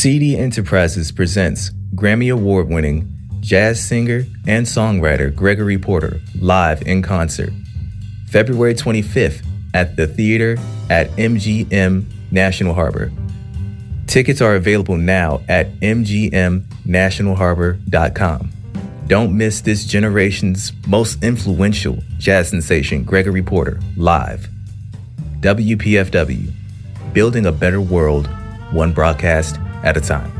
CD Enterprises presents Grammy Award winning jazz singer and songwriter Gregory Porter live in concert. February 25th at the theater at MGM National Harbor. Tickets are available now at mgmnationalharbor.com. Don't miss this generation's most influential jazz sensation, Gregory Porter, live. WPFW, building a better world, one broadcast at a time.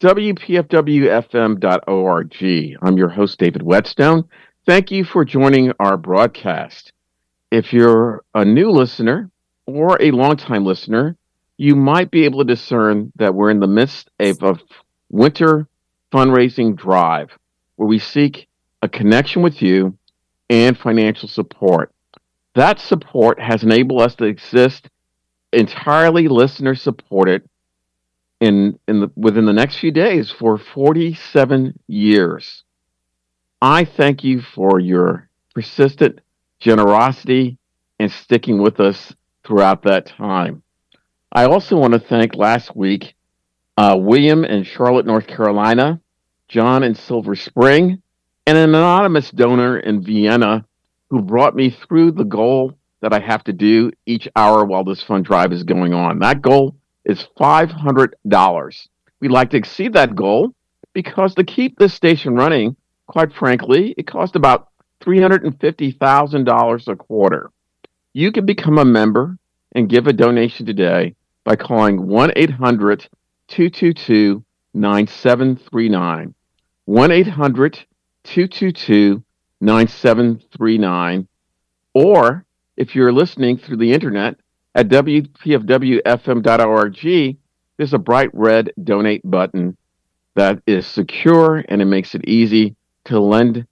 WPFWFM.org. I'm your host, David Whetstone. Thank you for joining our broadcast. If you're a new listener or a longtime listener, you might be able to discern that we're in the midst of a winter fundraising drive where we seek a connection with you and financial support. That support has enabled us to exist entirely listener supported in, in the, within the next few days for 47 years. I thank you for your persistent generosity and sticking with us throughout that time. I also want to thank last week uh, William in Charlotte, North Carolina, John in Silver Spring, and an anonymous donor in Vienna who brought me through the goal that I have to do each hour while this fund drive is going on. That goal is $500. We'd like to exceed that goal because to keep this station running, quite frankly, it costs about $350,000 a quarter. You can become a member and give a donation today by calling 1 800 222 9739. 1 800 222 9739. Or if you're listening through the internet at WPFWFM.org, there's a bright red donate button that is secure and it makes it easy to lend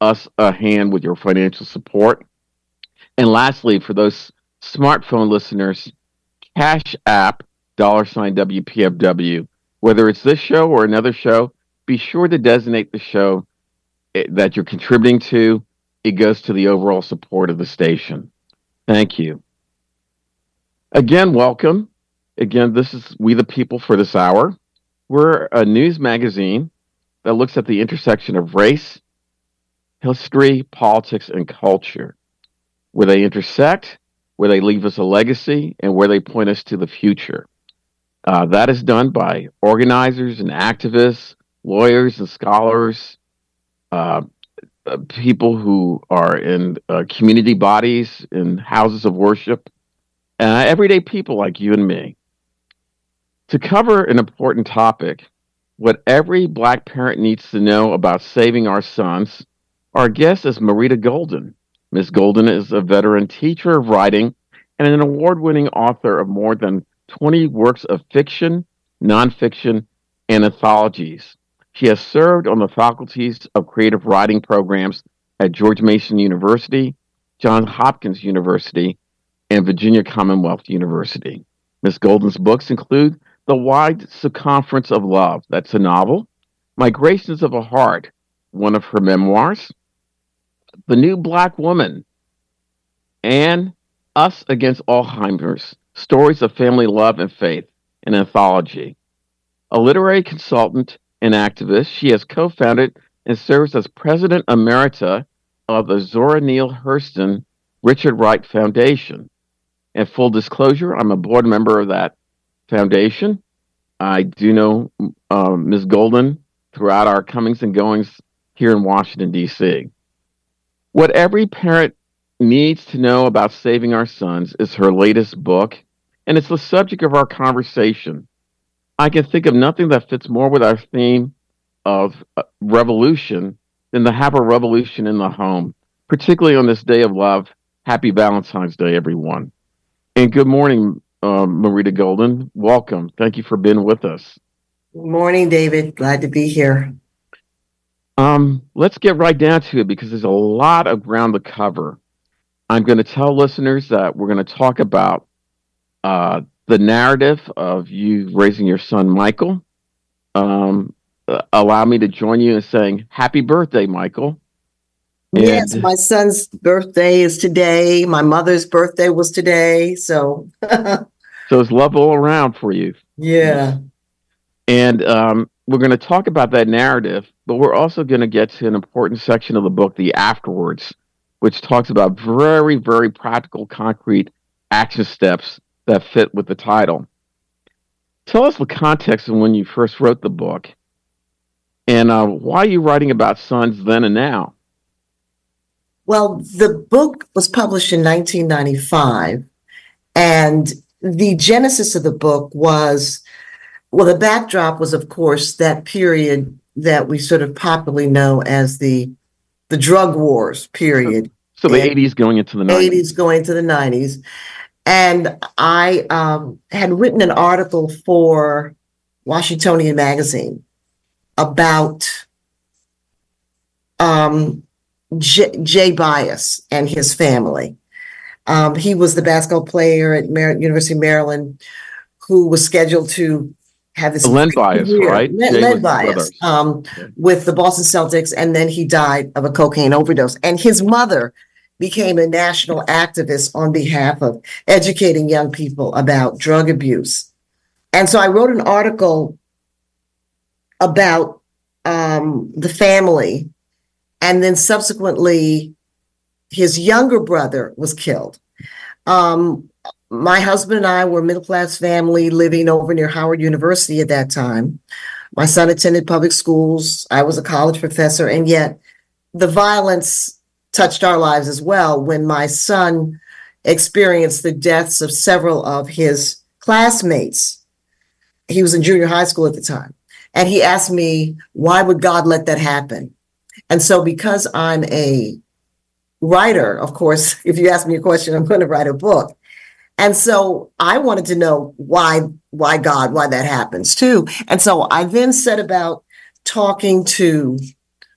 us a hand with your financial support. And lastly, for those smartphone listeners, Cash App dollar sign WPFW. Whether it's this show or another show, be sure to designate the show eh, that you're contributing to. It goes to the overall support of the station. Thank you. Again, welcome. Again, this is We the People for this hour. We're a news magazine that looks at the intersection of race, history, politics, and culture, where they intersect, where they leave us a legacy, and where they point us to the future. Uh, that is done by organizers and activists, lawyers and scholars, uh, uh, people who are in uh, community bodies, in houses of worship, uh, everyday people like you and me. To cover an important topic, what every black parent needs to know about saving our sons, our guest is Marita Golden. Ms. Golden is a veteran teacher of writing and an award winning author of more than 20 works of fiction nonfiction, and anthologies. She has served on the faculties of creative writing programs at George Mason University, Johns Hopkins University, and Virginia Commonwealth University. Ms. Golden's books include The Wide Circumference of Love, that's a novel, Migrations of a Heart, one of her memoirs, The New Black Woman, and Us Against Alzheimer's Stories of Family Love and Faith, an anthology. A literary consultant and activist, she has co founded and serves as president emerita of the Zora Neale Hurston Richard Wright Foundation. And full disclosure, I'm a board member of that foundation. I do know uh, Ms. Golden throughout our comings and goings here in Washington, D.C. What every parent needs to know about saving our sons is her latest book, and it's the subject of our conversation. I can think of nothing that fits more with our theme of uh, revolution than to have a revolution in the home, particularly on this day of love. Happy Valentine's Day, everyone. And good morning, uh, Marita Golden. Welcome. Thank you for being with us. Good morning, David. Glad to be here. Um, let's get right down to it because there's a lot of ground to cover. I'm going to tell listeners that we're going to talk about uh, the narrative of you raising your son, Michael. Um, uh, allow me to join you in saying happy birthday, Michael. Yes, my son's birthday is today. My mother's birthday was today. So, so it's love all around for you. Yeah. And um, we're going to talk about that narrative, but we're also going to get to an important section of the book, the afterwards, which talks about very, very practical, concrete action steps that fit with the title. Tell us the context of when you first wrote the book and uh, why are you writing about sons then and now? Well, the book was published in 1995, and the genesis of the book was well, the backdrop was, of course, that period that we sort of popularly know as the the drug wars period. So the eighties going into the nineties, going to the nineties, and I um, had written an article for Washingtonian magazine about um, J- Jay Bias and his family. Um, he was the basketball player at Mar- University of Maryland who was scheduled to have this Len Bias, right? Len, Len Bias um, yeah. with the Boston Celtics, and then he died of a cocaine overdose. And his mother became a national activist on behalf of educating young people about drug abuse. And so I wrote an article about um, the family, and then subsequently, his younger brother was killed. Um, my husband and I were middle class family living over near Howard University at that time. My son attended public schools. I was a college professor, and yet the violence touched our lives as well when my son experienced the deaths of several of his classmates. He was in junior high school at the time. And he asked me, why would God let that happen? And so, because I'm a writer, of course, if you ask me a question, I'm going to write a book. And so I wanted to know why, why God, why that happens too. And so I then set about talking to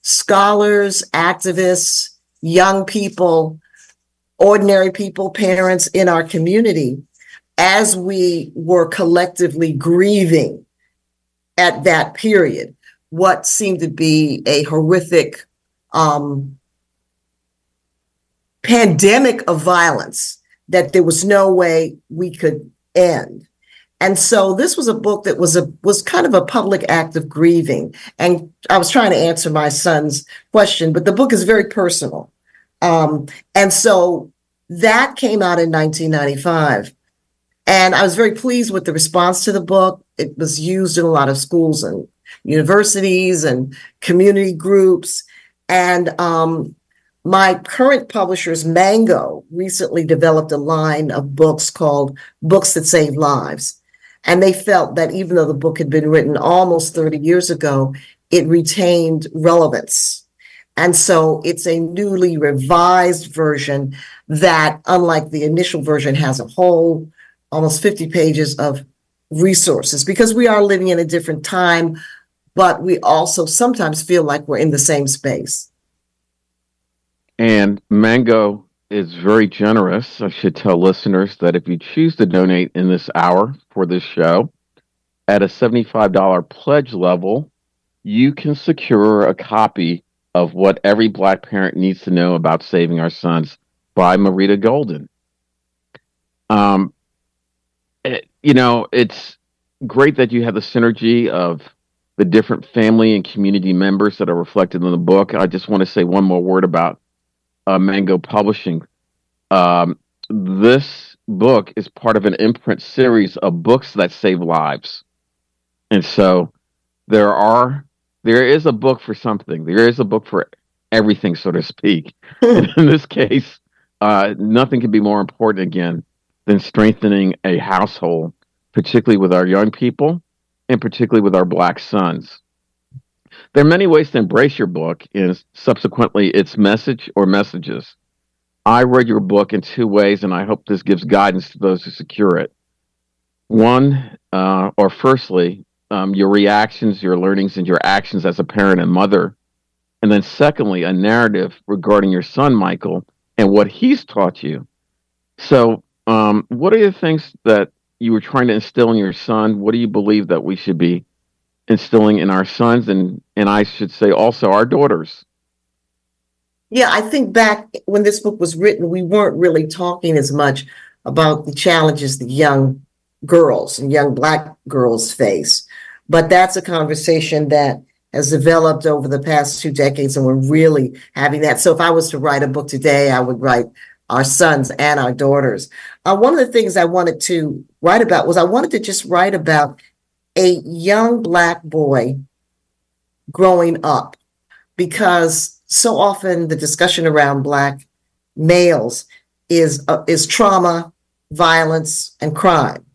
scholars, activists, young people, ordinary people, parents in our community as we were collectively grieving at that period what seemed to be a horrific um, pandemic of violence that there was no way we could end. And so this was a book that was a was kind of a public act of grieving. And I was trying to answer my son's question, but the book is very personal. Um, and so that came out in 1995. And I was very pleased with the response to the book. It was used in a lot of schools and universities and community groups. And um, my current publishers, Mango, recently developed a line of books called Books That Save Lives. And they felt that even though the book had been written almost 30 years ago, it retained relevance. And so it's a newly revised version that, unlike the initial version, has a whole almost 50 pages of resources because we are living in a different time, but we also sometimes feel like we're in the same space. And Mango is very generous. I should tell listeners that if you choose to donate in this hour for this show at a $75 pledge level, you can secure a copy of What Every Black Parent Needs to Know About Saving Our Sons by Marita Golden. Um, it, you know, it's great that you have the synergy of the different family and community members that are reflected in the book. I just want to say one more word about uh, Mango Publishing. Um, this book is part of an imprint series of books that save lives. And so there are there is a book for something. There is a book for everything, so to speak. in this case, uh, nothing could be more important again than strengthening a household, particularly with our young people and particularly with our black sons. There are many ways to embrace your book and subsequently its message or messages. I read your book in two ways, and I hope this gives guidance to those who secure it. One, uh, or firstly, um, your reactions, your learnings, and your actions as a parent and mother. And then, secondly, a narrative regarding your son, Michael, and what he's taught you. So, um, what are the things that you were trying to instill in your son? What do you believe that we should be instilling in our sons and and I should say also our daughters. Yeah, I think back when this book was written, we weren't really talking as much about the challenges the young girls and young black girls face. But that's a conversation that has developed over the past two decades, and we're really having that. So if I was to write a book today, I would write our sons and our daughters. Uh, one of the things I wanted to write about was I wanted to just write about a young black boy growing up because so often the discussion around black males is uh, is trauma violence and crime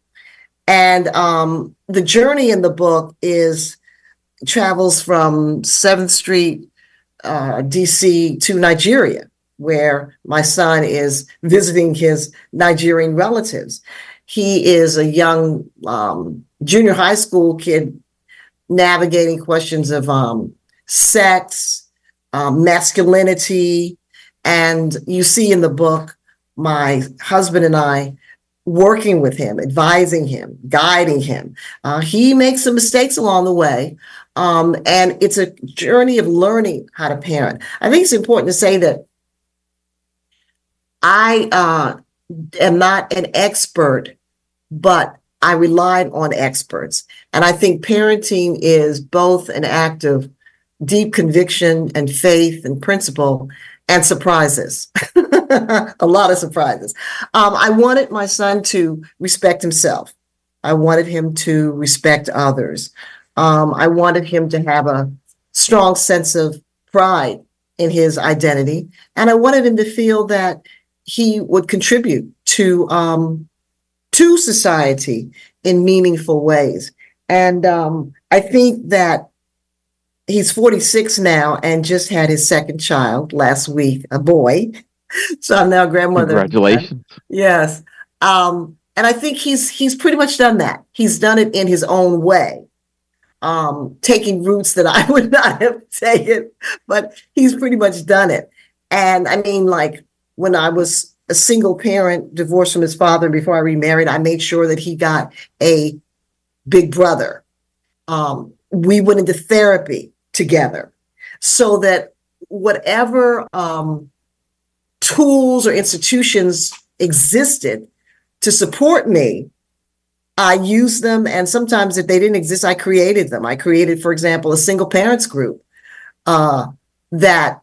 and um, the journey in the book is travels from 7th street uh, dc to nigeria where my son is visiting his nigerian relatives he is a young um, junior high school kid navigating questions of um, sex, um, masculinity. And you see in the book, my husband and I working with him, advising him, guiding him. Uh, he makes some mistakes along the way. Um, and it's a journey of learning how to parent. I think it's important to say that I uh, am not an expert, but I relied on experts. And I think parenting is both an act of deep conviction and faith and principle and surprises. a lot of surprises. Um, I wanted my son to respect himself. I wanted him to respect others. Um, I wanted him to have a strong sense of pride in his identity. And I wanted him to feel that he would contribute to um, to society in meaningful ways. And um, I think that he's 46 now and just had his second child last week, a boy. so I'm now grandmother. Congratulations. Yes. Um, and I think he's he's pretty much done that. He's done it in his own way. Um, taking routes that I would not have taken, but he's pretty much done it. And I mean, like when I was a single parent divorced from his father before I remarried. I made sure that he got a big brother. Um, we went into therapy together so that whatever um, tools or institutions existed to support me, I used them. And sometimes if they didn't exist, I created them. I created, for example, a single parents group uh, that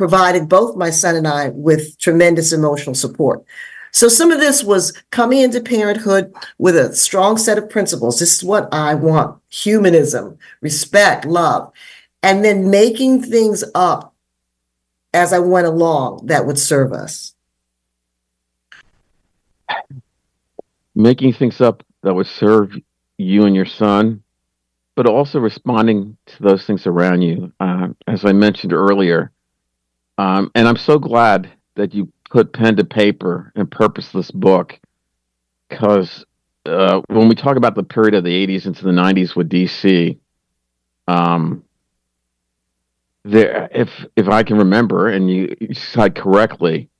provided both my son and I with tremendous emotional support. So some of this was coming into parenthood with a strong set of principles. This is what I want humanism, respect, love, and then making things up as I went along that would serve us. Making things up that would serve you and your son, but also responding to those things around you. Uh, as I mentioned earlier, um, and I'm so glad that you put pen to paper and purpose this book because uh, when we talk about the period of the 80s into the 90s with DC, um, there, if if I can remember, and you, you cite correctly,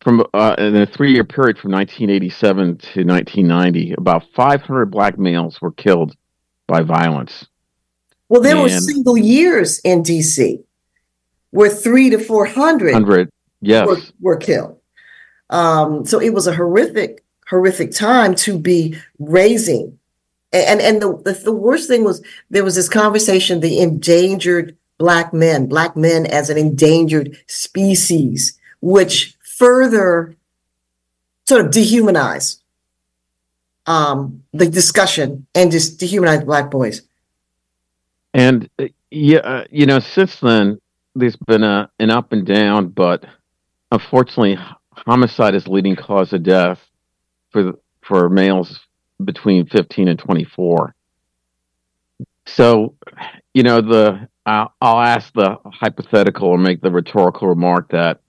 from uh, in a three-year period from 1987 to 1990, about 500 black males were killed by violence. Well, there were single years in DC where three to 400 100, yes, were, were killed. Um, so it was a horrific, horrific time to be raising. And and the, the the worst thing was there was this conversation, the endangered black men, black men as an endangered species, which further sort of dehumanize um, the discussion and just dehumanize black boys. And uh, yeah, uh, you know, since then there's been a an up and down, but unfortunately, homicide is leading cause of death for for males between 15 and 24. So, you know, the I'll, I'll ask the hypothetical or make the rhetorical remark that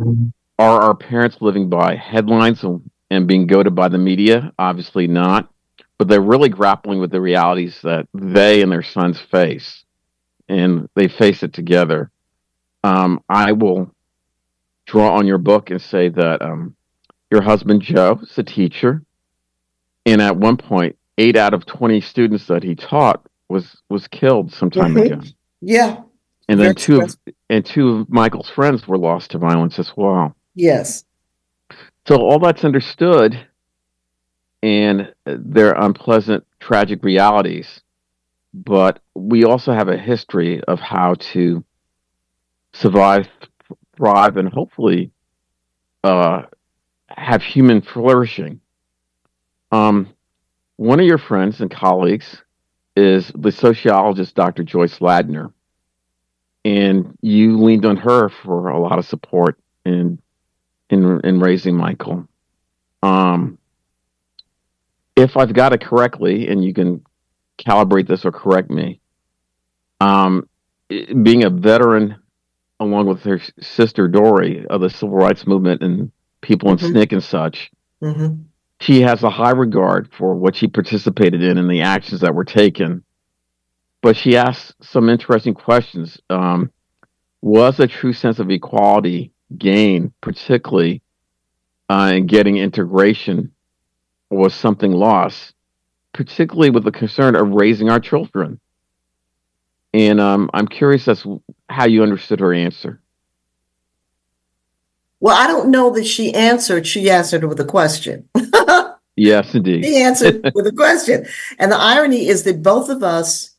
Mm-hmm. are our parents living by headlines and, and being goaded by the media? Obviously not, but they're really grappling with the realities that they and their sons face, and they face it together. Um, I will draw on your book and say that um, your husband Joe is a teacher, and at one point, eight out of twenty students that he taught was was killed some time Mhm. ago, Yeah. and then two of, and two of Michael's friends were lost to violence as well. Yes. So all that's understood, and they're unpleasant, tragic realities. But we also have a history of how to survive, thrive, and hopefully uh, have human flourishing. Um, one of your friends and colleagues is the sociologist Dr. Joyce Ladner, and you leaned on her for a lot of support in in in raising Michael. Um, if I've got it correctly, and you can calibrate this or correct me, um, being a veteran along with her sister Dorie of the civil rights movement and people in Mhm. SNCC and such, hmm she has a high regard for what she participated in and the actions that were taken. But she asks some interesting questions. Um, was a true sense of equality gained, particularly uh, in getting integration, or was something lost, particularly with the concern of raising our children? And um, I'm curious as how you understood her answer. Well, I don't know that she answered. She answered with a question. Yes, indeed. He answered with a question. And the irony is that both of us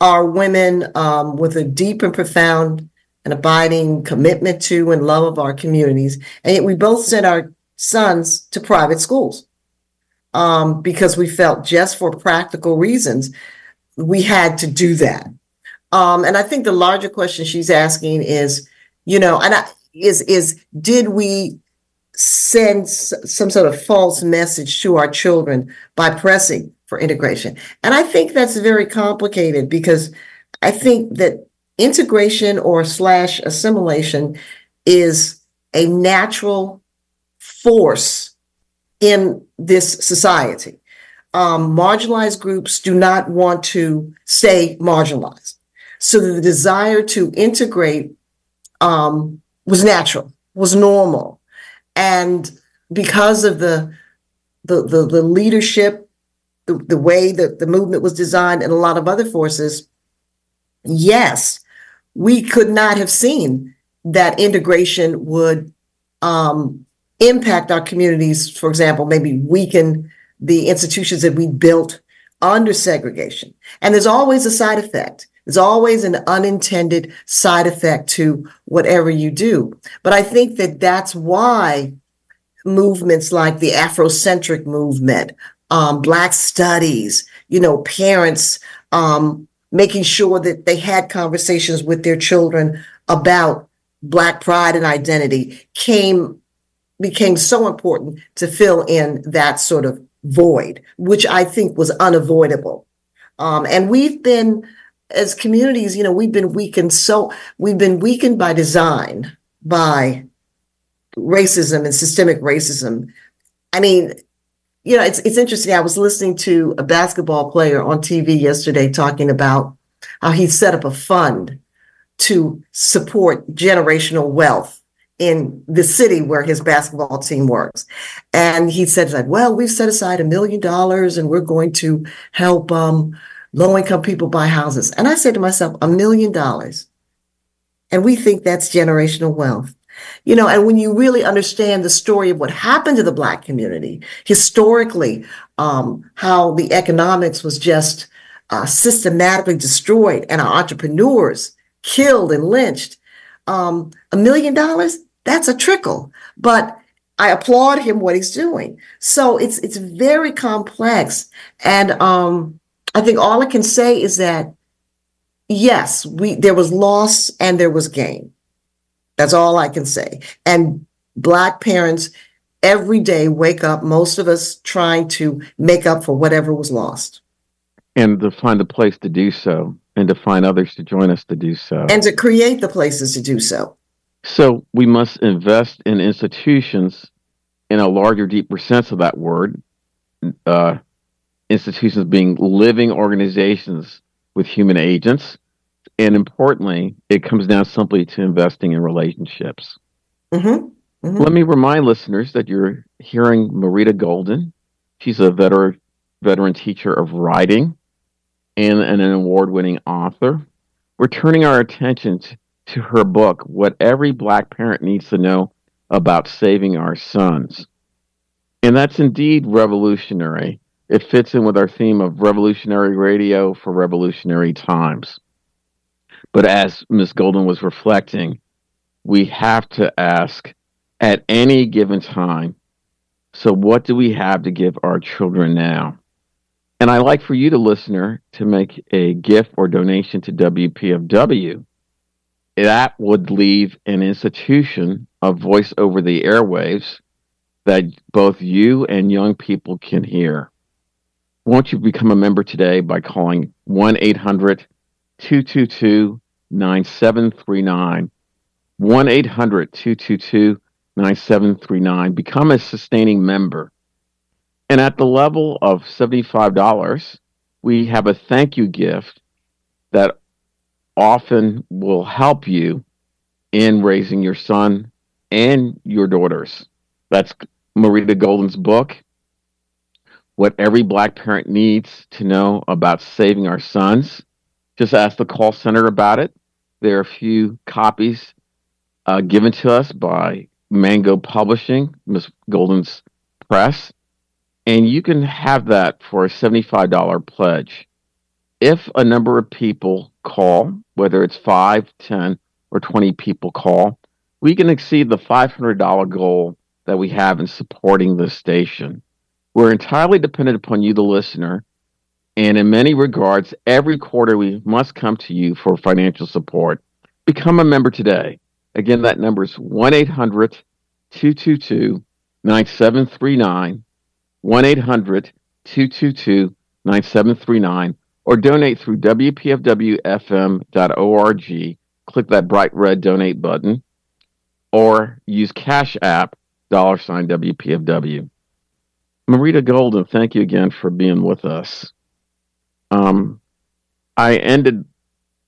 are women um, with a deep and profound and abiding commitment to and love of our communities. And yet we both sent our sons to private schools um, because we felt just for practical reasons we had to do that. Um, and I think the larger question she's asking is, you know, and I, is is did we send s- some sort of false message to our children by pressing for integration. And I think that's very complicated because I think that integration or slash assimilation is a natural force in this society. Um, marginalized groups do not want to stay marginalized. So the desire to integrate um, was natural, was normal. And because of the the the, the leadership the, the way that the movement was designed and a lot of other forces yes we could not have seen that integration would um, impact our communities for example maybe weaken the institutions that we built under segregation. And there's always a side effect there's always an unintended side effect to whatever you do but I think that that's why movements like the Afrocentric movement, um, Black studies, you know, parents um, making sure that they had conversations with their children about Black pride and identity came became so important to fill in that sort of void, which I think was unavoidable. Um, and we've been, as communities, you know, we've been weakened so we've been weakened by design by racism and systemic racism. I mean, you know, it's it's interesting. I was listening to a basketball player on TV yesterday talking about how he set up a fund to support generational wealth in the city where his basketball team works. And he said like, well, we've set aside a million dollars and we're going to help um, low income people buy houses. And I said to myself, a million dollars. And we think that's generational wealth. You know, and when you really understand the story of what happened to the Black community historically, um, how the economics was just uh, systematically destroyed and our entrepreneurs killed and lynched, um, a million dollars, that's a trickle. But I applaud him what he's doing. So it's it's very complex. And um, I think all I can say is that yes, we there was loss and there was gain. That's all I can say. And black parents every day wake up, most of us trying to make up for whatever was lost. And to find a place to do so and to find others to join us to do so. And to create the places to do so. So we must invest in institutions in a larger, deeper sense of that word. Uh, institutions being living organizations with human agents and importantly, it comes down simply to investing in relationships. Mm-hmm. Mm-hmm. Let me remind listeners that you're hearing Marita Golden. She's a veteran veteran teacher of writing and, and an award-winning author. We're turning our attention to, to her book, What Every Black Parent Needs to Know About Saving Our Sons. And that's indeed revolutionary. It fits in with our theme of revolutionary radio for revolutionary times. But as Ms. Golden was reflecting, we have to ask at any given time so, what do we have to give our children now? And I like for you, the listener, to make a gift or donation to WPFW. That would leave an institution of voice over the airwaves that both you and young people can hear. Won't you become a member today by calling 1 800 222 9739. 1 800 222 9739. Become a sustaining member. And at the level of $75, we have a thank you gift that often will help you in raising your son and your daughters. That's Marita Golden's book, What Every Black Parent Needs to Know About Saving Our Sons. Just ask the call center about it. There are a few copies uh, given to us by Mango Publishing, Miss Golden's Press, and you can have that for a $75 pledge. If a number of people call, whether it's 5, 10, or 20 people call, we can exceed the $500 goal that we have in supporting this station. We're entirely dependent upon you, the listener, and in many regards, every quarter we must come to you for financial support. Become a member today. Again, that number is 1 800 222 9739. 1 800 222 9739. Or donate through WPFWFM.org. Click that bright red donate button. Or use Cash App, dollar sign WPFW. Marita Golden, thank you again for being with us. Um, I ended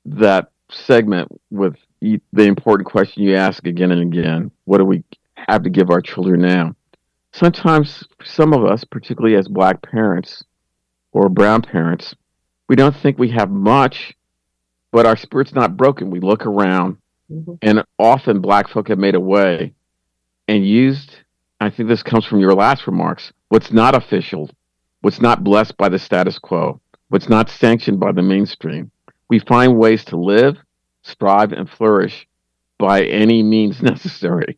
that segment with the important question you ask again and again what do we have to give our children now? Sometimes, some of us, particularly as black parents or brown parents, we don't think we have much, but our spirit's not broken. We look around, mm-hmm. and often black folk have made a way and used, I think this comes from your last remarks, what's not official, what's not blessed by the status quo what's not sanctioned by the mainstream. We find ways to live, strive, and flourish by any means necessary.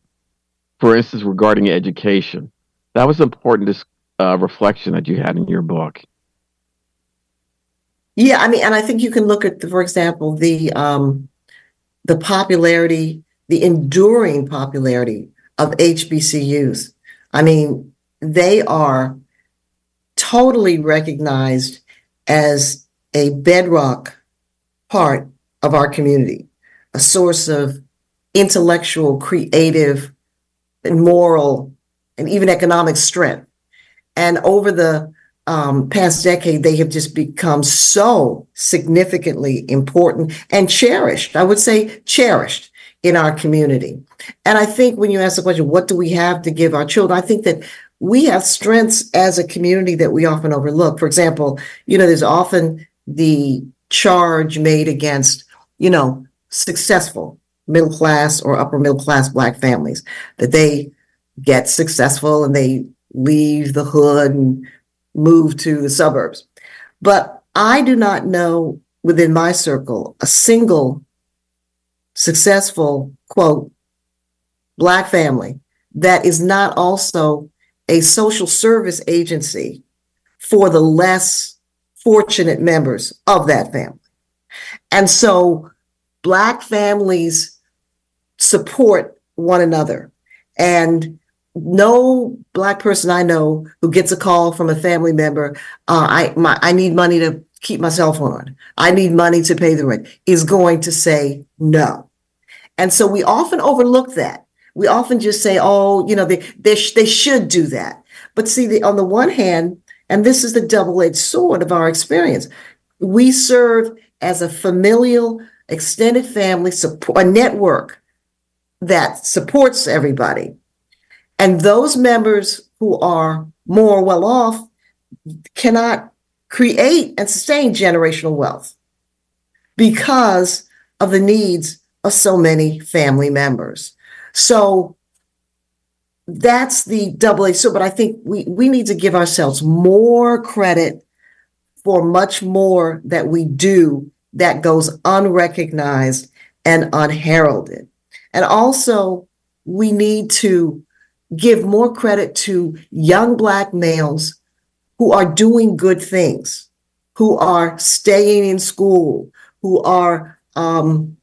For instance, regarding education, that was an important uh, reflection that you had in your book. Yeah, I mean, and I think you can look at, the, for example, the um, the popularity, the enduring popularity of HBCUs. I mean, they are totally recognized as a bedrock part of our community, a source of intellectual, creative, and moral, and even economic strength. And over the um, past decade, they have just become so significantly important and cherished. I would say cherished in our community. And I think when you ask the question, what do we have to give our children? I think that we have strengths as a community that we often overlook. For example, you know, there's often the charge made against, you know, successful middle class or upper middle class black families that they get successful and they leave the hood and move to the suburbs. But I do not know within my circle a single successful quote black family that is not also a social service agency for the less fortunate members of that family. And so black families support one another and no black person I know who gets a call from a family member, uh, I my, I need money to keep my cell phone on. I need money to pay the rent. Is going to say no, and so we often overlook that. We often just say, "Oh, you know, they they sh- they should do that." But see, the, on the one hand, and this is the double-edged sword of our experience, we serve as a familial, extended family support, a network that supports everybody and those members who are more well off cannot create and sustain generational wealth because of the needs of so many family members. So that's the double A. So, but I think we, we need to give ourselves more credit for much more that we do that goes unrecognized and unheralded. And also, we need to give more credit to young Black males who are doing good things, who are staying in school, who are um,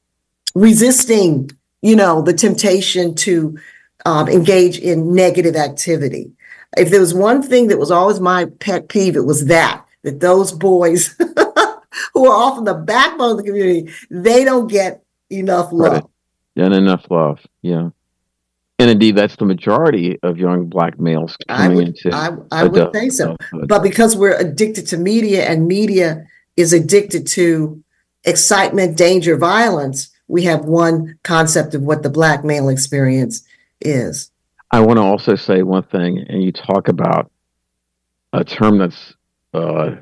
resisting, you know, the temptation to um, engage in negative activity. If there was one thing that was always my pet peeve, it was that that those boys who are often the backbone of the community, they don't get enough love. Right. And enough love, yeah. And indeed, that's the majority of young black males coming I would, into. I, I would think so. But because we're addicted to media and media is addicted to excitement, danger, violence, we have one concept of what the black male experience is. I want to also say one thing, and you talk about a term that's uh,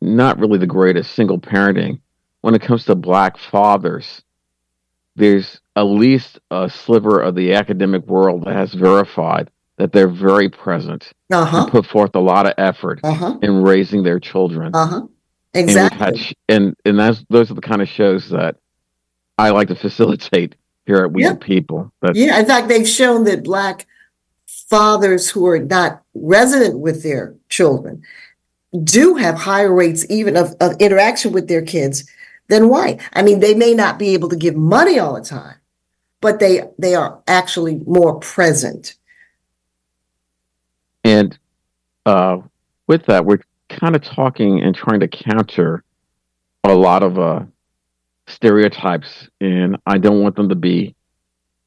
not really the greatest single parenting. When it comes to black fathers, there's at least a sliver of the academic world that has verified that they're very present uh-huh. and put forth a lot of effort uh-huh. in raising their children. Uh-huh. Exactly. And, sh- and, and that's those are the kind of shows that I like to facilitate here at We yeah. the People. That's, yeah, in fact, they've shown that black fathers who are not resident with their children do have higher rates even of, of interaction with their kids than white. I mean, they may not be able to give money all the time, but they they are actually more present. And uh, with that, we're kind of talking and trying to counter a lot of uh, stereotypes, and I don't want them to be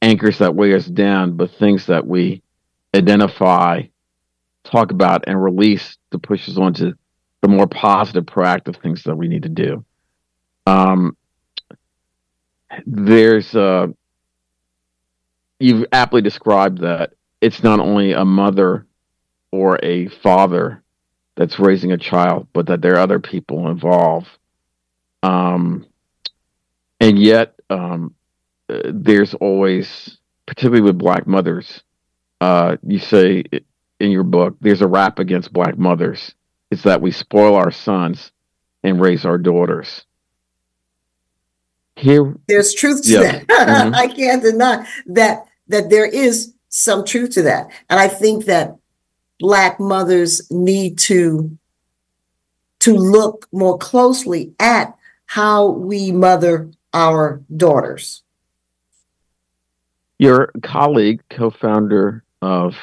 anchors that weigh us down, but things that we identify, talk about, and release to push us on to the more positive, proactive things that we need to do. Um, there's uh, you've aptly described that it's not only a mother or a father that's raising a child, but that there are other people involved. Um, and yet, um, there's always, particularly with black mothers, uh, you say in your book, there's a rap against black mothers. It's that we spoil our sons and raise our daughters. Here, there's truth to yeah. that. Mm-hmm. I can't deny that that there is some truth to that. And I think that black mothers need to to look more closely at how we mother our daughters. Your colleague, co-founder of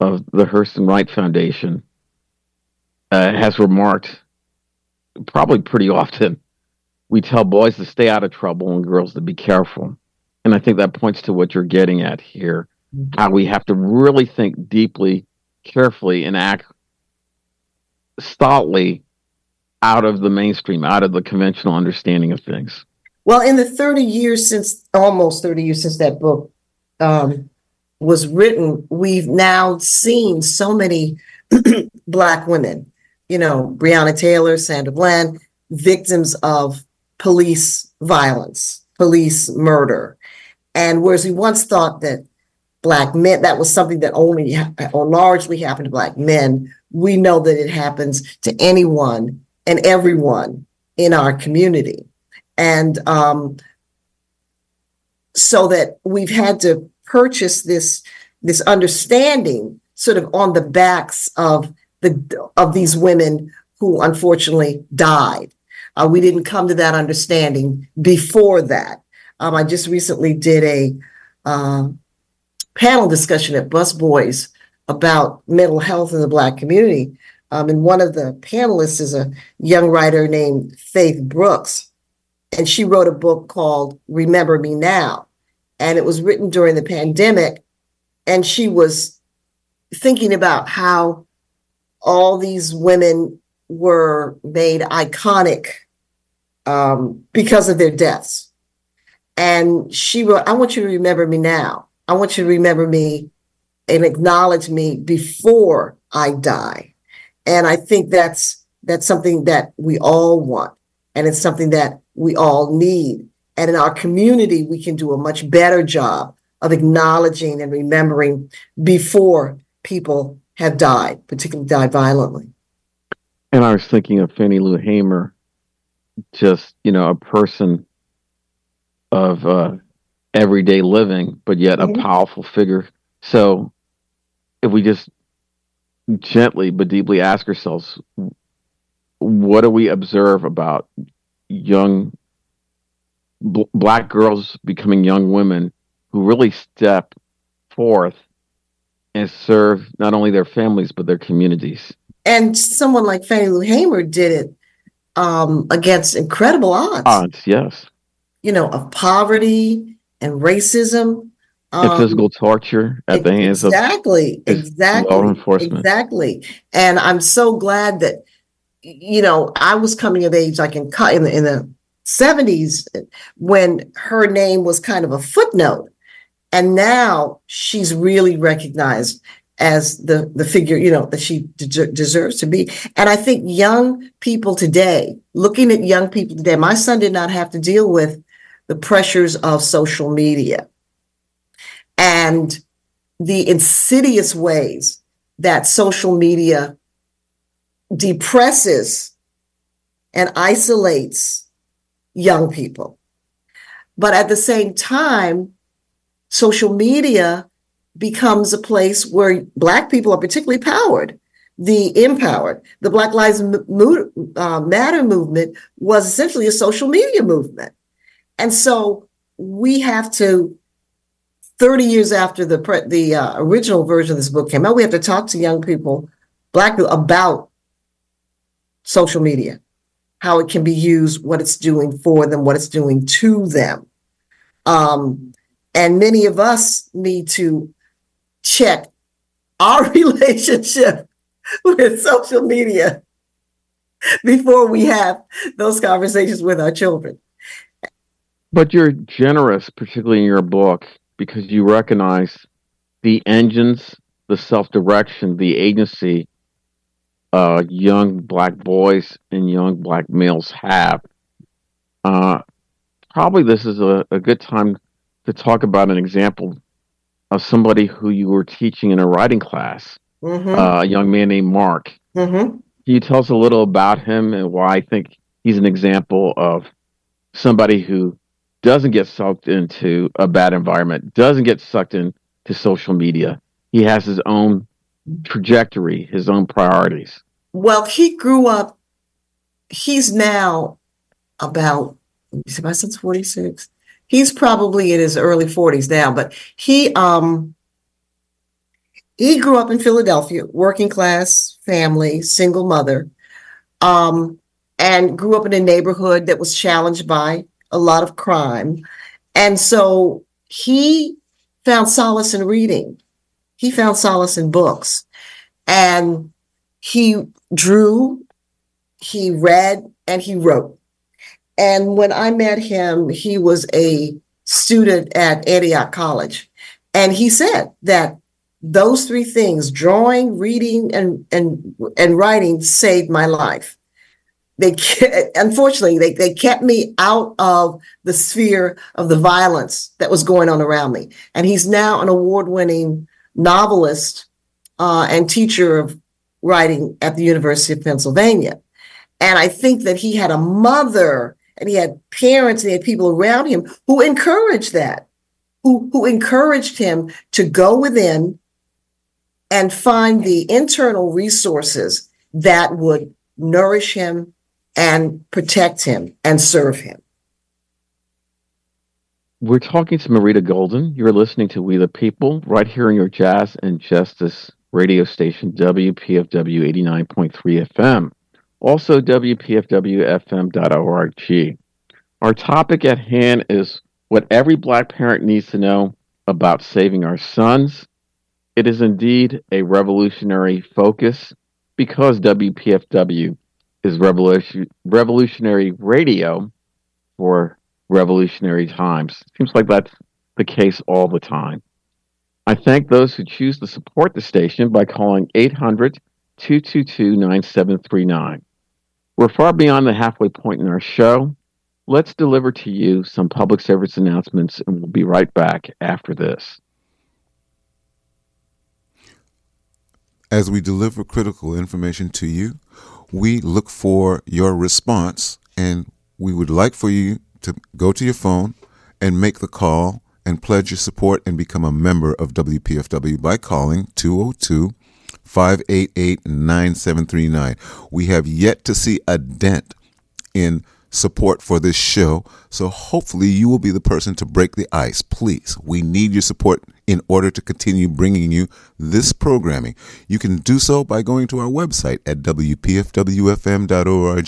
of the Hurston Wright Foundation, uh, has remarked probably pretty often we tell boys to stay out of trouble and girls to be careful. And I think that points to what you're getting at here mm-hmm. how we have to really think deeply, carefully, and act stoutly out of the mainstream, out of the conventional understanding of things. Well, in the 30 years since, almost 30 years since that book um, was written, we've now seen so many Black women, you know, Breonna Taylor, Sandra Bland, victims of police violence, police murder. And whereas we once thought that Black men, that was something that only or largely happened to Black men, we know that it happens to anyone and everyone in our community. And um, so that we've had to purchase this this understanding sort of on the backs of the of these women who unfortunately died. Uh, we didn't come to that understanding before that. Um, I just recently did a uh, panel discussion at Busboys about mental health in the Black community. Um, and one of the panelists is a young writer named Faith Brooks. And she wrote a book called Remember Me Now. And it was written during the pandemic. And she was thinking about how all these women were made iconic um, because of their deaths. And she wrote, I want you to remember me now. I want you to remember me and acknowledge me before I die. And I think that's that's something that we all want. And it's something that we all need. And in our community, we can do a much better job of acknowledging and remembering before people have died, particularly died violently. And I was thinking of Fannie Lou Hamer, just, you know, a person of uh, everyday living, but yet mm-hmm. a powerful figure. So if we just gently but deeply ask ourselves, what do we observe about young b- black girls becoming young women who really step forth and serve not only their families but their communities. And someone like Fannie Lou Hamer did it um, against incredible odds. Odds, yes. You know, of poverty and racism. Um, and physical torture at the hands exactly, of exactly, law enforcement. Exactly. And I'm so glad that, you know, I was coming of age like in, in the, in the 70s when her name was kind of a footnote. And now she's really recognized as the the figure you know that she de- deserves to be. And i think young people today looking at young people today my son did not have to deal with the pressures of social media and the insidious ways that social media depresses and isolates young people but at the same time social media becomes a place where Black people are particularly powered, the empowered. The Black Lives uh, Matter movement was essentially a social media movement. And so we have to, 30 years after the, the uh, original version of this book came out, we have to talk to young people, Black people, about social media, how it can be used, what it's doing for them, what it's doing to them. Um, and many of us need to check our relationship with social media before we have those conversations with our children. But you're generous, particularly in your book, because you recognize the engines, the self direction, the agency uh, young black boys and young black males have. Uh, probably this is a, a good time to talk about an example of somebody who you were teaching in a writing class, mm-hmm. uh, a young man named Mark. Mm-hmm. Can you tell us a little about him and why I think he's an example of somebody who doesn't get sucked into a bad environment, doesn't get sucked into social media. He has his own trajectory, his own priorities. Well, he grew up, he's now about, my son's 46 he's probably in his early 40s now, but he um he grew up in Philadelphia, working class family, single mother, um, and grew up in a neighborhood that was challenged by a lot of crime. And so he found solace in reading. He found solace in books. And he drew, he read, and he wrote. And when I met him, he was a student at Antioch College. And he said that those three things, drawing, reading, and and and writing, saved my life. They unfortunately they, they kept me out of the sphere of the violence that was going on around me. And he's now an award-winning novelist uh, and teacher of writing at the University of Pennsylvania. And I think that he had a mother and he had parents and he had people around him who encouraged that, who, who encouraged him to go within and find the internal resources that would nourish him and protect him and serve him. We're talking to Marita Golden. You're listening to We the People right here in your Jazz and Justice radio station, WPFW 89.3 FM. Also, WPFWFM.org. Our topic at hand is what every black parent needs to know about saving our sons. It is indeed a revolutionary focus because WPFW is revolution, revolutionary radio for revolutionary times. Seems like that's the case all the time. I thank those who choose to support the station by calling 800 222 9739. We're far beyond the halfway point in our show. Let's deliver to you some public service announcements, and we'll be right back after this. As we deliver critical information to you, we look for your response, and we would like for you to go to your phone and make the call and pledge your support and become a member of WPFW by calling 202 588 9739. We have yet to see a dent in support for this show, so hopefully you will be the person to break the ice. Please, we need your support in order to continue bringing you this programming. You can do so by going to our website at WPFWFM.org.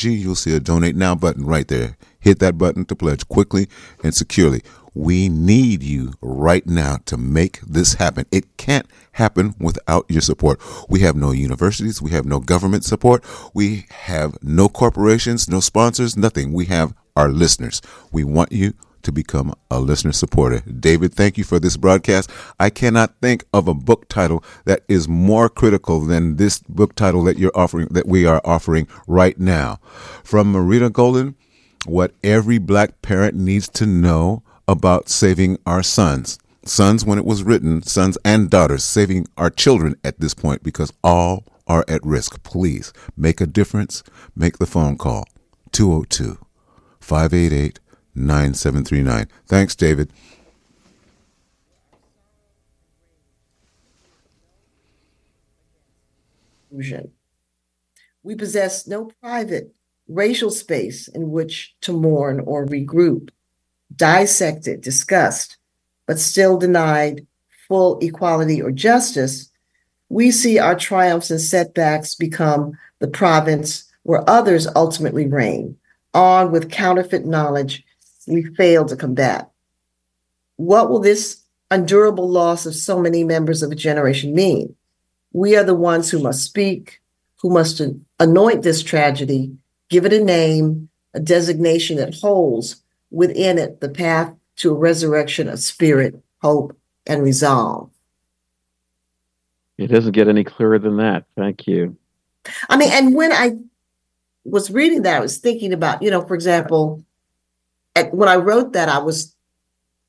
You'll see a donate now button right there. Hit that button to pledge quickly and securely. We need you right now to make this happen. It can't happen without your support. We have no universities. We have no government support. We have no corporations, no sponsors, nothing. We have our listeners. We want you to become a listener supporter. David, thank you for this broadcast. I cannot think of a book title that is more critical than this book title that you're offering, that we are offering right now. From Marita Golden, what every black parent needs to know about saving our sons. Sons, when it was written, sons and daughters, saving our children at this point because all are at risk. Please make a difference. Make the phone call 202 588 9739. Thanks, David. We possess no private racial space in which to mourn or regroup dissected, discussed, but still denied full equality or justice, we see our triumphs and setbacks become the province where others ultimately reign, armed with counterfeit knowledge we fail to combat. What will this undurable loss of so many members of a generation mean? We are the ones who must speak, who must anoint this tragedy, give it a name, a designation that holds within it the path to a resurrection of spirit, hope, and resolve. It doesn't get any clearer than that. Thank you. I mean, and when I was reading that, I was thinking about, you know, for example, at, when I wrote that, I was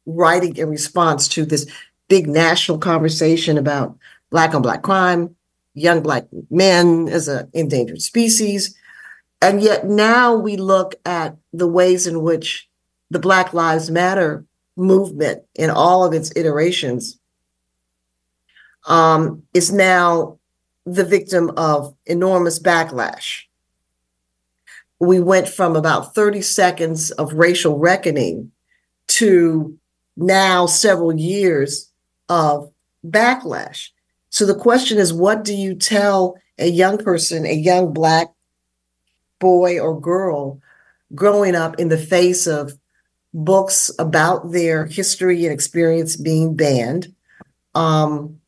writing in response to this big national conversation about black on black crime, young black men as an endangered species. And yet now we look at the ways in which the Black Lives Matter movement in all of its iterations um, is now the victim of enormous backlash. We went from about 30 seconds of racial reckoning to now several years of backlash. So the question is what do you tell a young person, a young Black boy or girl growing up in the face of books about their history and experience being banned. Um,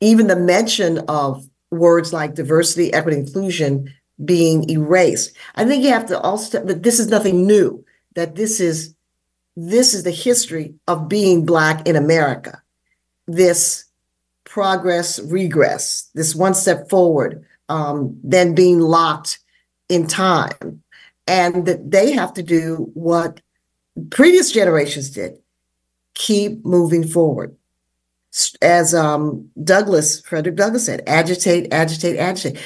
even the mention of words like diversity, equity, inclusion being erased. I think you have to also that this is nothing new, that this is this is the history of being black in America. This progress, regress, this one step forward, um, then being locked in time. And that they have to do what previous generations did keep moving forward. As um, Douglass, Frederick Douglass said, agitate, agitate, agitate.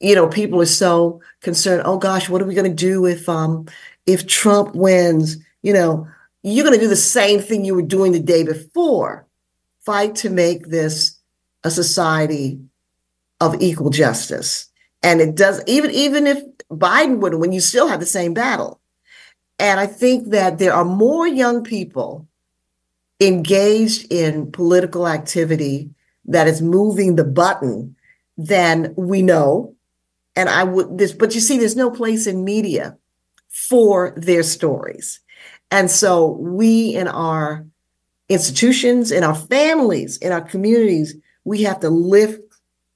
You know, people are so concerned. Oh gosh, what are we going to do if um, if Trump wins? You know, you're going to do the same thing you were doing the day before. Fight to make this a society of equal justice. And it does even even if Biden wouldn't, when you still have the same battle. And I think that there are more young people engaged in political activity that is moving the button than we know. And I would this, but you see, there's no place in media for their stories. And so we in our institutions, in our families, in our communities, we have to lift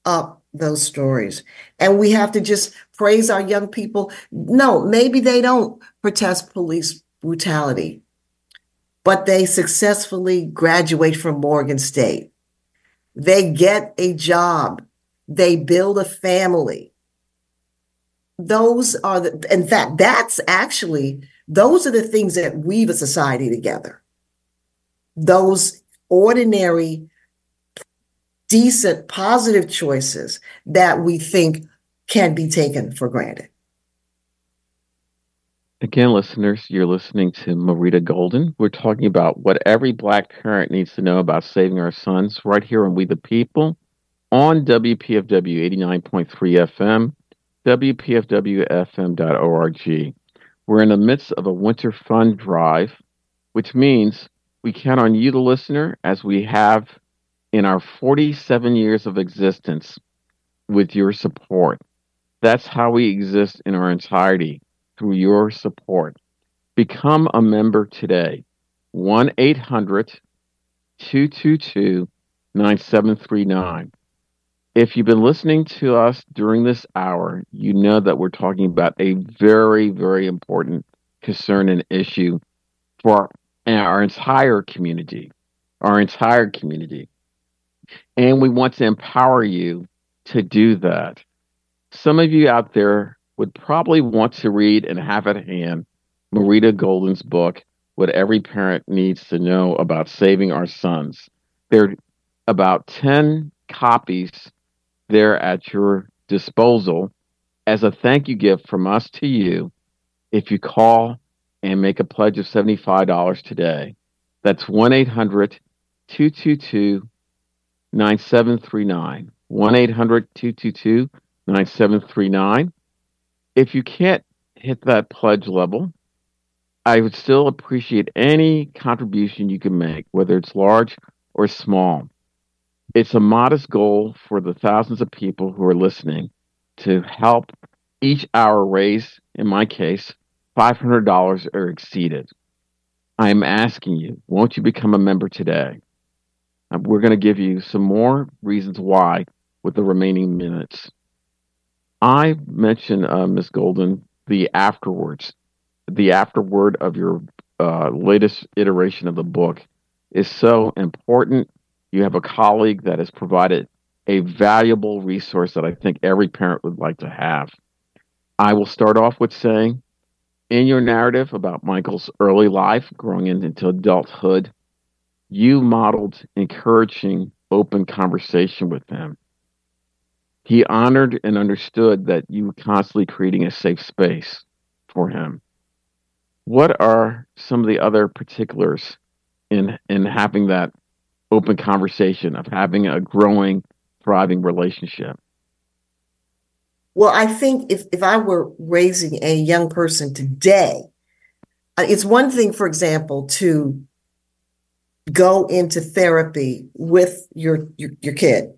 up those stories. And we have to just praise our young people. No, maybe they don't protest police brutality, but they successfully graduate from Morgan State. They get a job. They build a family. Those are the, in fact, that's actually, those are the things that weave a society together. Those ordinary decent, positive choices that we think can be taken for granted. Again, listeners, you're listening to Marita Golden. We're talking about what every Black parent needs to know about saving our sons right here on We the People on WPFW 89.3 FM, WPFWFM.org. We're in the midst of a winter fund drive, which means we count on you, the listener, as we have in our 47 years of existence with your support. That's how we exist in our entirety through your support. Become a member today. 1 800 222 9739. If you've been listening to us during this hour, you know that we're talking about a very, very important concern and issue for our entire community. Our entire community. And we want to empower you to do that. Some of you out there would probably want to read and have at hand Marita Golden's book, What Every Parent Needs to Know About Saving Our Sons. There are about 10 copies there at your disposal as a thank you gift from us to you if you call and make a pledge of $75 today. That's 1 800 222 9739. 1 800 222 9739. If you can't hit that pledge level, I would still appreciate any contribution you can make, whether it's large or small. It's a modest goal for the thousands of people who are listening to help each hour raise, in my case, $500 or exceeded. I am asking you, won't you become a member today? Uh, we're going to give you some more reasons why with the remaining minutes. I mentioned, uh, Ms. Golden, the afterwards. The afterword of your uh, latest iteration of the book is so important. You have a colleague that has provided a valuable resource that I think every parent would like to have. I will start off with saying in your narrative about Michael's early life, growing into adulthood, you modeled encouraging open conversation with him. He honored and understood that you were constantly creating a safe space for him. What are some of the other particulars in in having that open conversation of having a growing, thriving relationship? Well, I think if, if I were raising a young person today, uh, it's one thing, for example, to go into therapy with your, your, your kid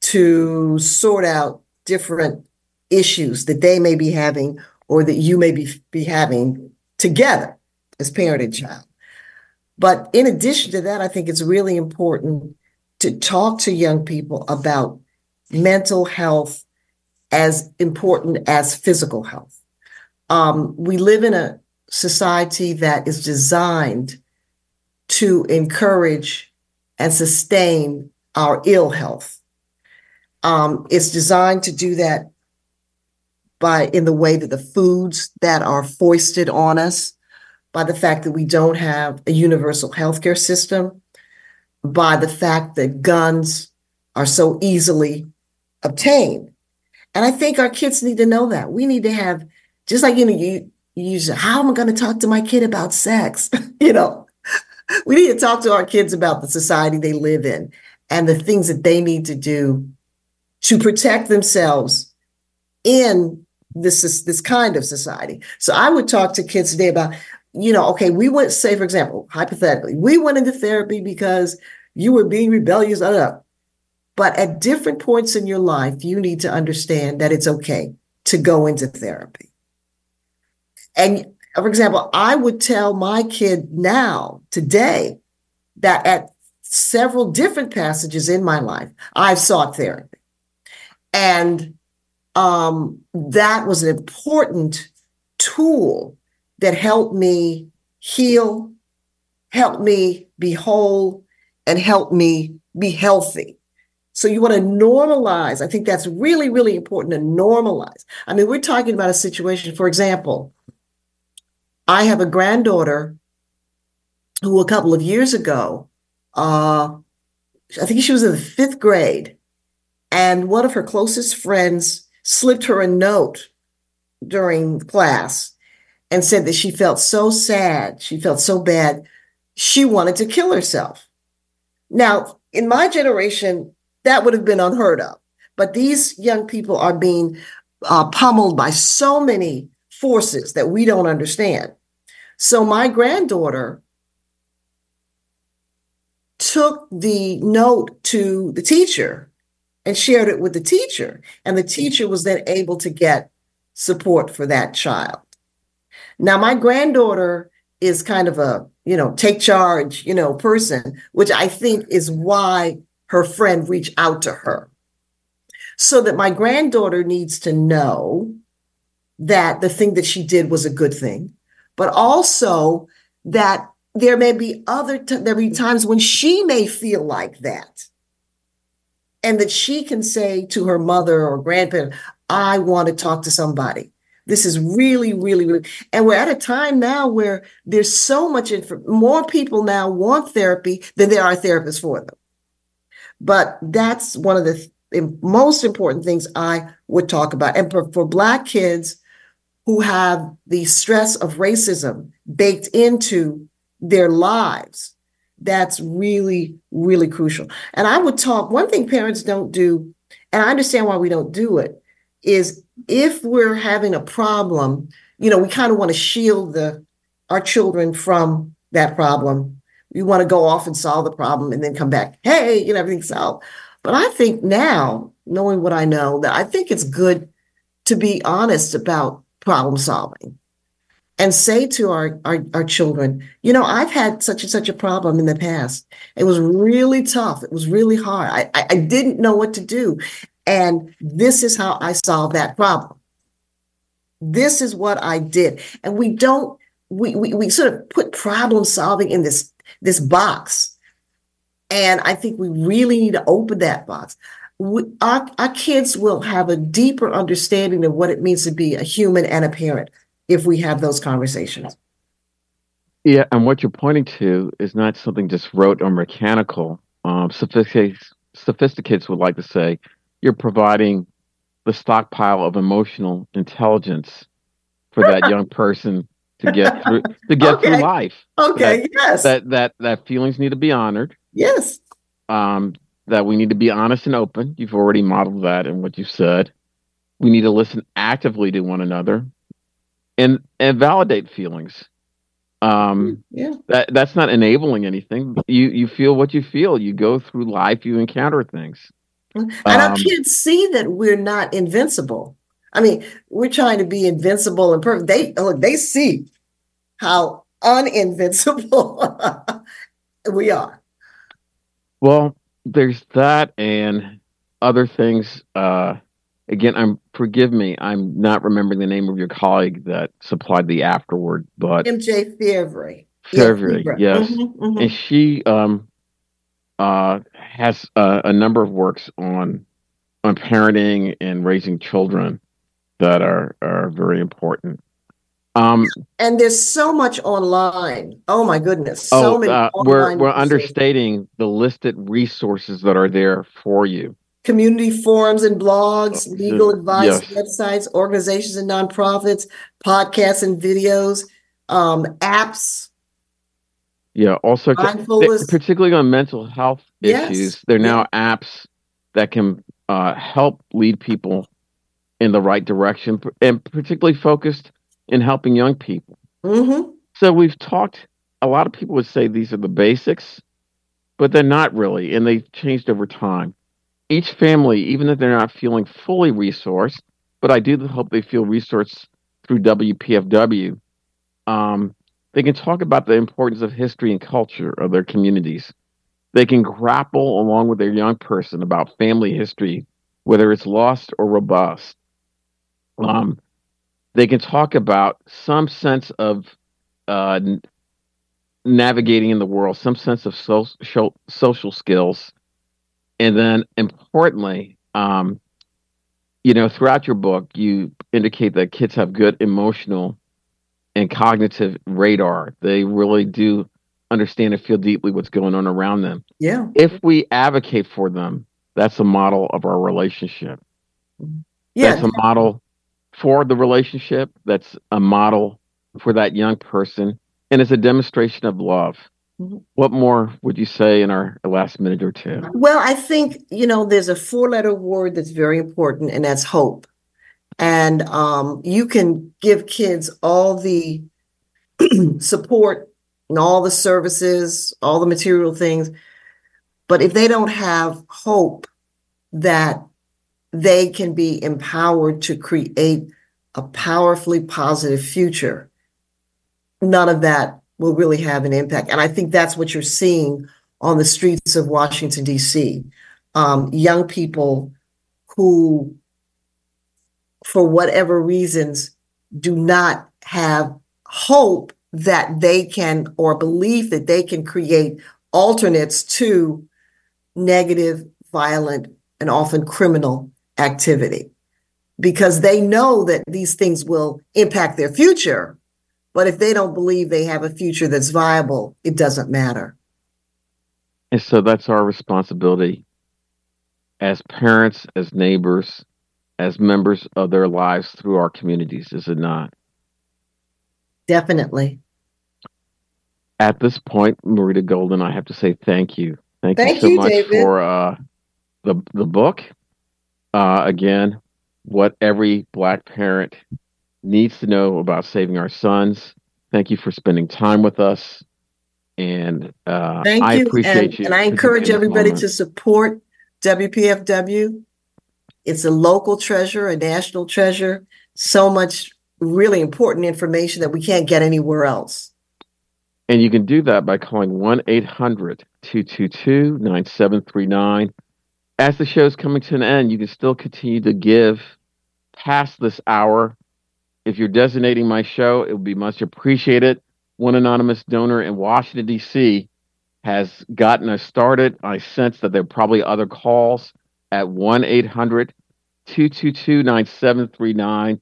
to sort out different issues that they may be having or that you may be, be having together as parent and child. But in addition to that, I think it's really important to talk to young people about mental health as important as physical health. Um, we live in a society that is designed to encourage and sustain our ill health. Um, it's designed to do that by in the way that the foods that are foisted on us, by the fact that we don't have a universal healthcare system, by the fact that guns are so easily obtained. And I think our kids need to know that. We need to have, just like you know, you, you use how am I going to talk to my kid about sex? you know, we need to talk to our kids about the society they live in and the things that they need to do to protect themselves in this is this kind of society. So I would talk to kids today about, you know, okay, we went, say, for example, hypothetically, we went into therapy because you were being rebellious. But at different points in your life, you need to understand that it's okay to go into therapy. And for example, I would tell my kid now, today, that at several different passages in my life, I've sought therapy. And um, that was an important tool that helped me heal, helped me be whole, and helped me be healthy. So you want to normalize. I think that's really, really important to normalize. I mean, we're talking about a situation, for example, I have a granddaughter who a couple of years ago, uh, I think she was in the fifth grade, and one of her closest friends slipped her a note during class and said that she felt so sad, she felt so bad, she wanted to kill herself. Now, in my generation, that would have been unheard of. But these young people are being uh, pummeled by so many forces that we don't understand. So my granddaughter took the note to the teacher and shared it with the teacher. And the teacher was then able to get support for that child. Now, my granddaughter is kind of a, you know, take charge, you know, person, which I think is why her friend reached out to her. So that my granddaughter needs to know that the thing that she did was a good thing but also that there may be other t- there be times when she may feel like that. And that she can say to her mother or grandparent i want to talk to somebody. This is really really really and we're at a time now where there's so much info more people now want therapy than there are therapists for them. But that's one of the th- most important things i would talk about. And for, for black kids who have the stress of racism baked into their lives. That's really, really crucial. And I would talk, one thing parents don't do, and I understand why we don't do it, is if we're having a problem, you know, we kind of want to shield the our children from that problem. We want to go off and solve the problem and then come back, hey, you know, everything's solved. But I think now, knowing what I know, that I think it's good to be honest about problem solving and say to our, our, our children, you know, I've had such and such a problem in the past. It was really tough. It was really hard. I, I, I didn't know what to do. And this is how I solved that problem. This is what I did. And we don't, we, we, we sort of put problem solving in this, this box. And I think we really need to open that box we, our, our kids will have a deeper understanding of what it means to be a human and a parent if we have those conversations. Yeah, and what you're pointing to is not something just rote or mechanical. Um, sophisticated, sophisticates would like to say you're providing the stockpile of emotional intelligence for that young person to get through to get okay. through life. Okay. That, yes. That that that feelings need to be honored. Yes. Um, that we need to be honest and open. You've already modeled that in what you said. We need to listen actively to one another and and validate feelings. Um, yeah. That that's not enabling anything. You you feel what you feel. You go through life. You encounter things. And um, our kids see that we're not invincible. I mean, we're trying to be invincible and perfect. They look. They see how uninvincible we are. Well, there's that and other things. Uh, again, I'm forgive me. I'm not remembering the name of your colleague that supplied the afterward, but MJ Fairbury. Fairbury, Yeah, yes, Mhm, mhm. and she um, uh, has a, a number of works on on parenting and raising children that are are very important. Um, And there's so much online. Oh my goodness. So oh, many uh, we're we're understating the listed resources that are there for you. community forums and blogs, Oh, legal advice yes. websites, organizations and nonprofits, podcasts and videos, um, apps, Yeah, also particularly on mental health Yes, issues, there are now apps that can uh, help lead people in the right direction, and particularly focused in helping young people. hmm So we've talked. A lot of people would say these are the basics, but they're not really, and they've changed over time. Each family, even if they're not feeling fully resourced, but I do hope they feel resourced through WPFW. Um, they can talk about the importance of history and culture of their communities. They can grapple along with their young person about family history, whether it's lost or robust. Um, they can talk about some sense of uh, navigating in the world, some sense of social social skills, and then importantly, um, you know, throughout your book, you indicate that kids have good emotional and cognitive radar. They really do understand and feel deeply what's going on around them. Yeah. If we advocate for them, that's a model of our relationship. Yeah. That's a model for the relationship. That's a model for that young person. And it's a demonstration of love. Mhm. What more would you say in our last minute or two? Well, I think, you know, there's a four letter word that's very important, and that's hope. And um, you can give kids all the support and all the services, all the material things. But if they don't have hope that they can be empowered to create a powerfully positive future, none of that will really have an impact. And I think that's what you're seeing on the streets of Washington, D.C. Um, young people who, for whatever reasons, do not have hope that they can or believe that they can create alternates to negative, violent, and often criminal activity because they know that these things will impact their future. But if they don't believe they have a future that's viable, it doesn't matter. And so that's our responsibility as parents, as neighbors, as members of their lives through our communities, is it not? Definitely. At this point, Marita Golden, I have to say thank you. Thank, Thank you so you, much David. for uh, the the book. Uh, again, what every black parent needs to know about saving our sons. Thank you for spending time with us, and uh, Thank I you. appreciate and, you. and I encourage everybody to support WPFW. It's a local treasure, a national treasure. So much really important information that we can't get anywhere else. And you can do that by calling 1 800 222 9739. As the show's coming to an end, you can still continue to give past this hour. If you're designating my show, it would be much appreciated. One anonymous donor in Washington, D.C. has gotten us started. I sense that there are probably other calls at 1 800 222 9739.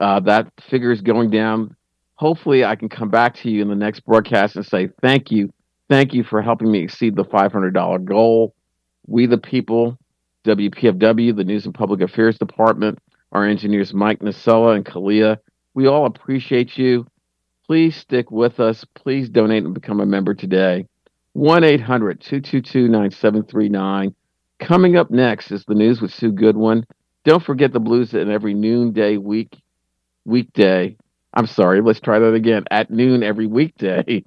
Uh, That figure is going down hopefully I can come back to you in the next broadcast and say thank you, thank you for helping me exceed the $500 goal. We the people, WPFW, the News and Public Affairs Department, our engineers Mike Nasella and Kalia, we all appreciate you. Please stick with us. Please donate and become a member today. 1 800 222 9739. Coming up next is the news with Sue Goodwin. Don't forget the blues in every noonday week weekday. I'm sorry, let's try that again. At noon every weekday.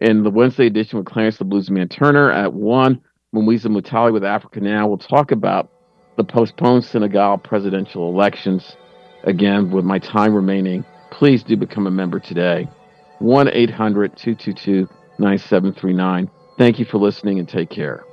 In the Wednesday edition with Clarence the Bluesman Turner at 1, Mwiza Munthali with Africa Now. We'll talk about the postponed Senegal presidential elections. Again, with my time remaining, please do become a member today. 1 800 222 9739. Thank you for listening and take care.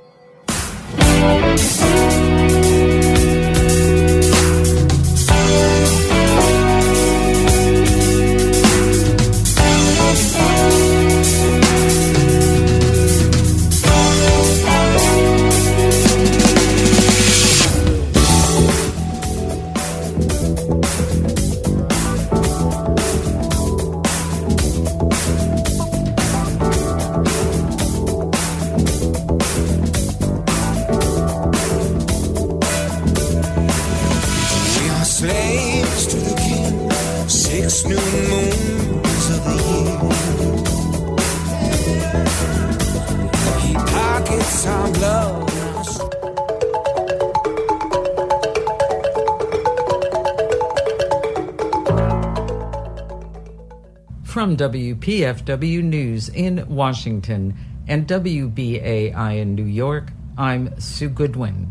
From WPFW News in Washington and WBAI in New York, I'm Sue Goodwin.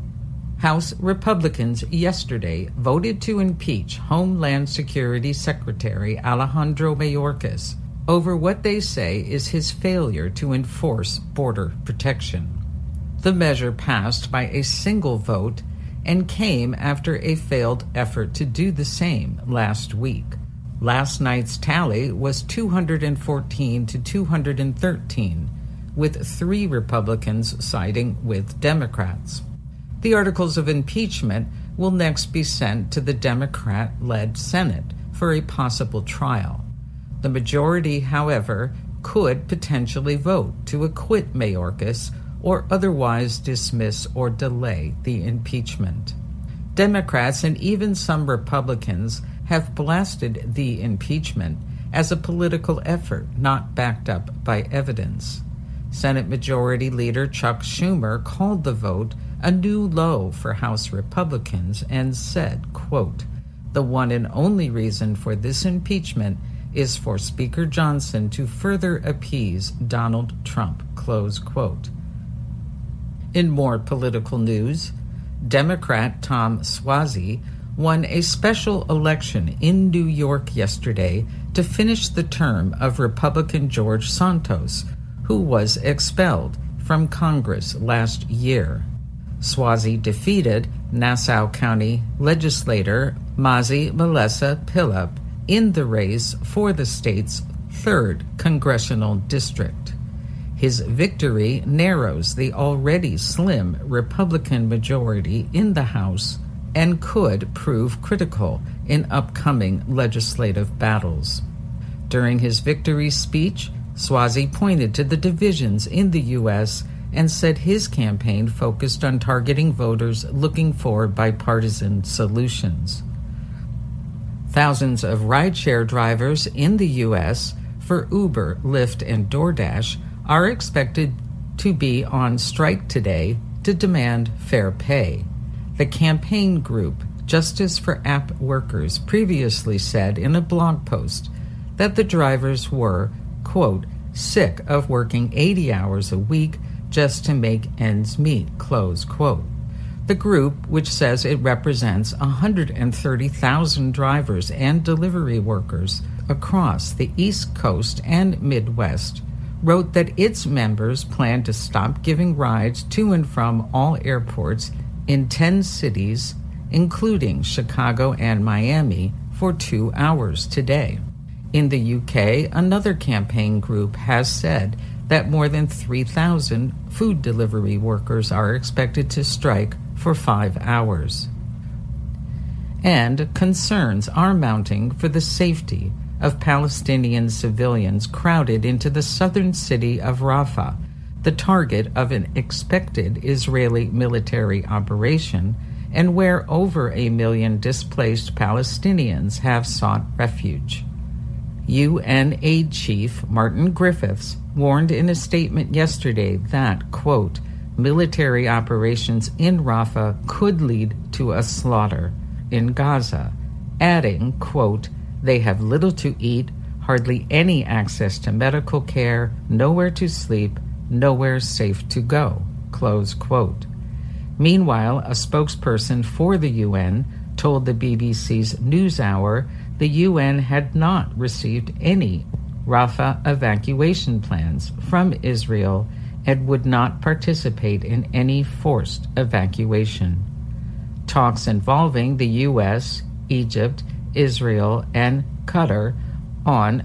House Republicans yesterday voted to impeach Homeland Security Secretary Alejandro Mayorkas over what they say is his failure to enforce border protection. The measure passed by a single vote and came after a failed effort to do the same last week. Last night's tally was 214 to 213, with three Republicans siding with Democrats. The articles of impeachment will next be sent to the Democrat led Senate for a possible trial. The majority, however, could potentially vote to acquit Mayorkas or otherwise dismiss or delay the impeachment. Democrats and even some Republicans have blasted the impeachment as a political effort not backed up by evidence. Senate Majority Leader Chuck Schumer called the vote a new low for House Republicans and said, quote, the one and only reason for this impeachment is for Speaker Johnson to further appease Donald Trump, close quote. In more political news, Democrat Tom Suozzi won a special election in New York yesterday to finish the term of Republican George Santos, who was expelled from Congress last year. Suozzi defeated Nassau County legislator Mazi Melissa Pilip in the race for the state's third congressional district. His victory narrows the already slim Republican majority in the House and could prove critical in upcoming legislative battles. During his victory speech, Suozzi pointed to the divisions in the U.S and said his campaign focused on targeting voters looking for bipartisan solutions. Thousands of rideshare drivers in the U.S. for Uber, Lyft, and DoorDash are expected to be on strike today to demand fair pay. The campaign group Justice for App Workers previously said in a blog post that the drivers were, quote, sick of working 80 hours a week just to make ends meet, close quote. The group, which says it represents 130,000 drivers and delivery workers across the East Coast and Midwest, wrote that its members plan to stop giving rides to and from all airports in 10 cities, including Chicago and Miami, for two hours today. In the UK, another campaign group has said that more than 3,000 food delivery workers are expected to strike for five hours. And concerns are mounting for the safety of Palestinian civilians crowded into the southern city of Rafah, the target of an expected Israeli military operation, and where over a million displaced Palestinians have sought refuge. UN aid chief Martin Griffiths warned in a statement yesterday that, quote, military operations in Rafah could lead to a slaughter in Gaza, adding, quote, they have little to eat, hardly any access to medical care, nowhere to sleep, nowhere safe to go, close quote. Meanwhile, a spokesperson for the UN told the BBC's NewsHour the UN had not received any Rafah evacuation plans from Israel and would not participate in any forced evacuation. Talks involving the U.S., Egypt, Israel, and Qatar on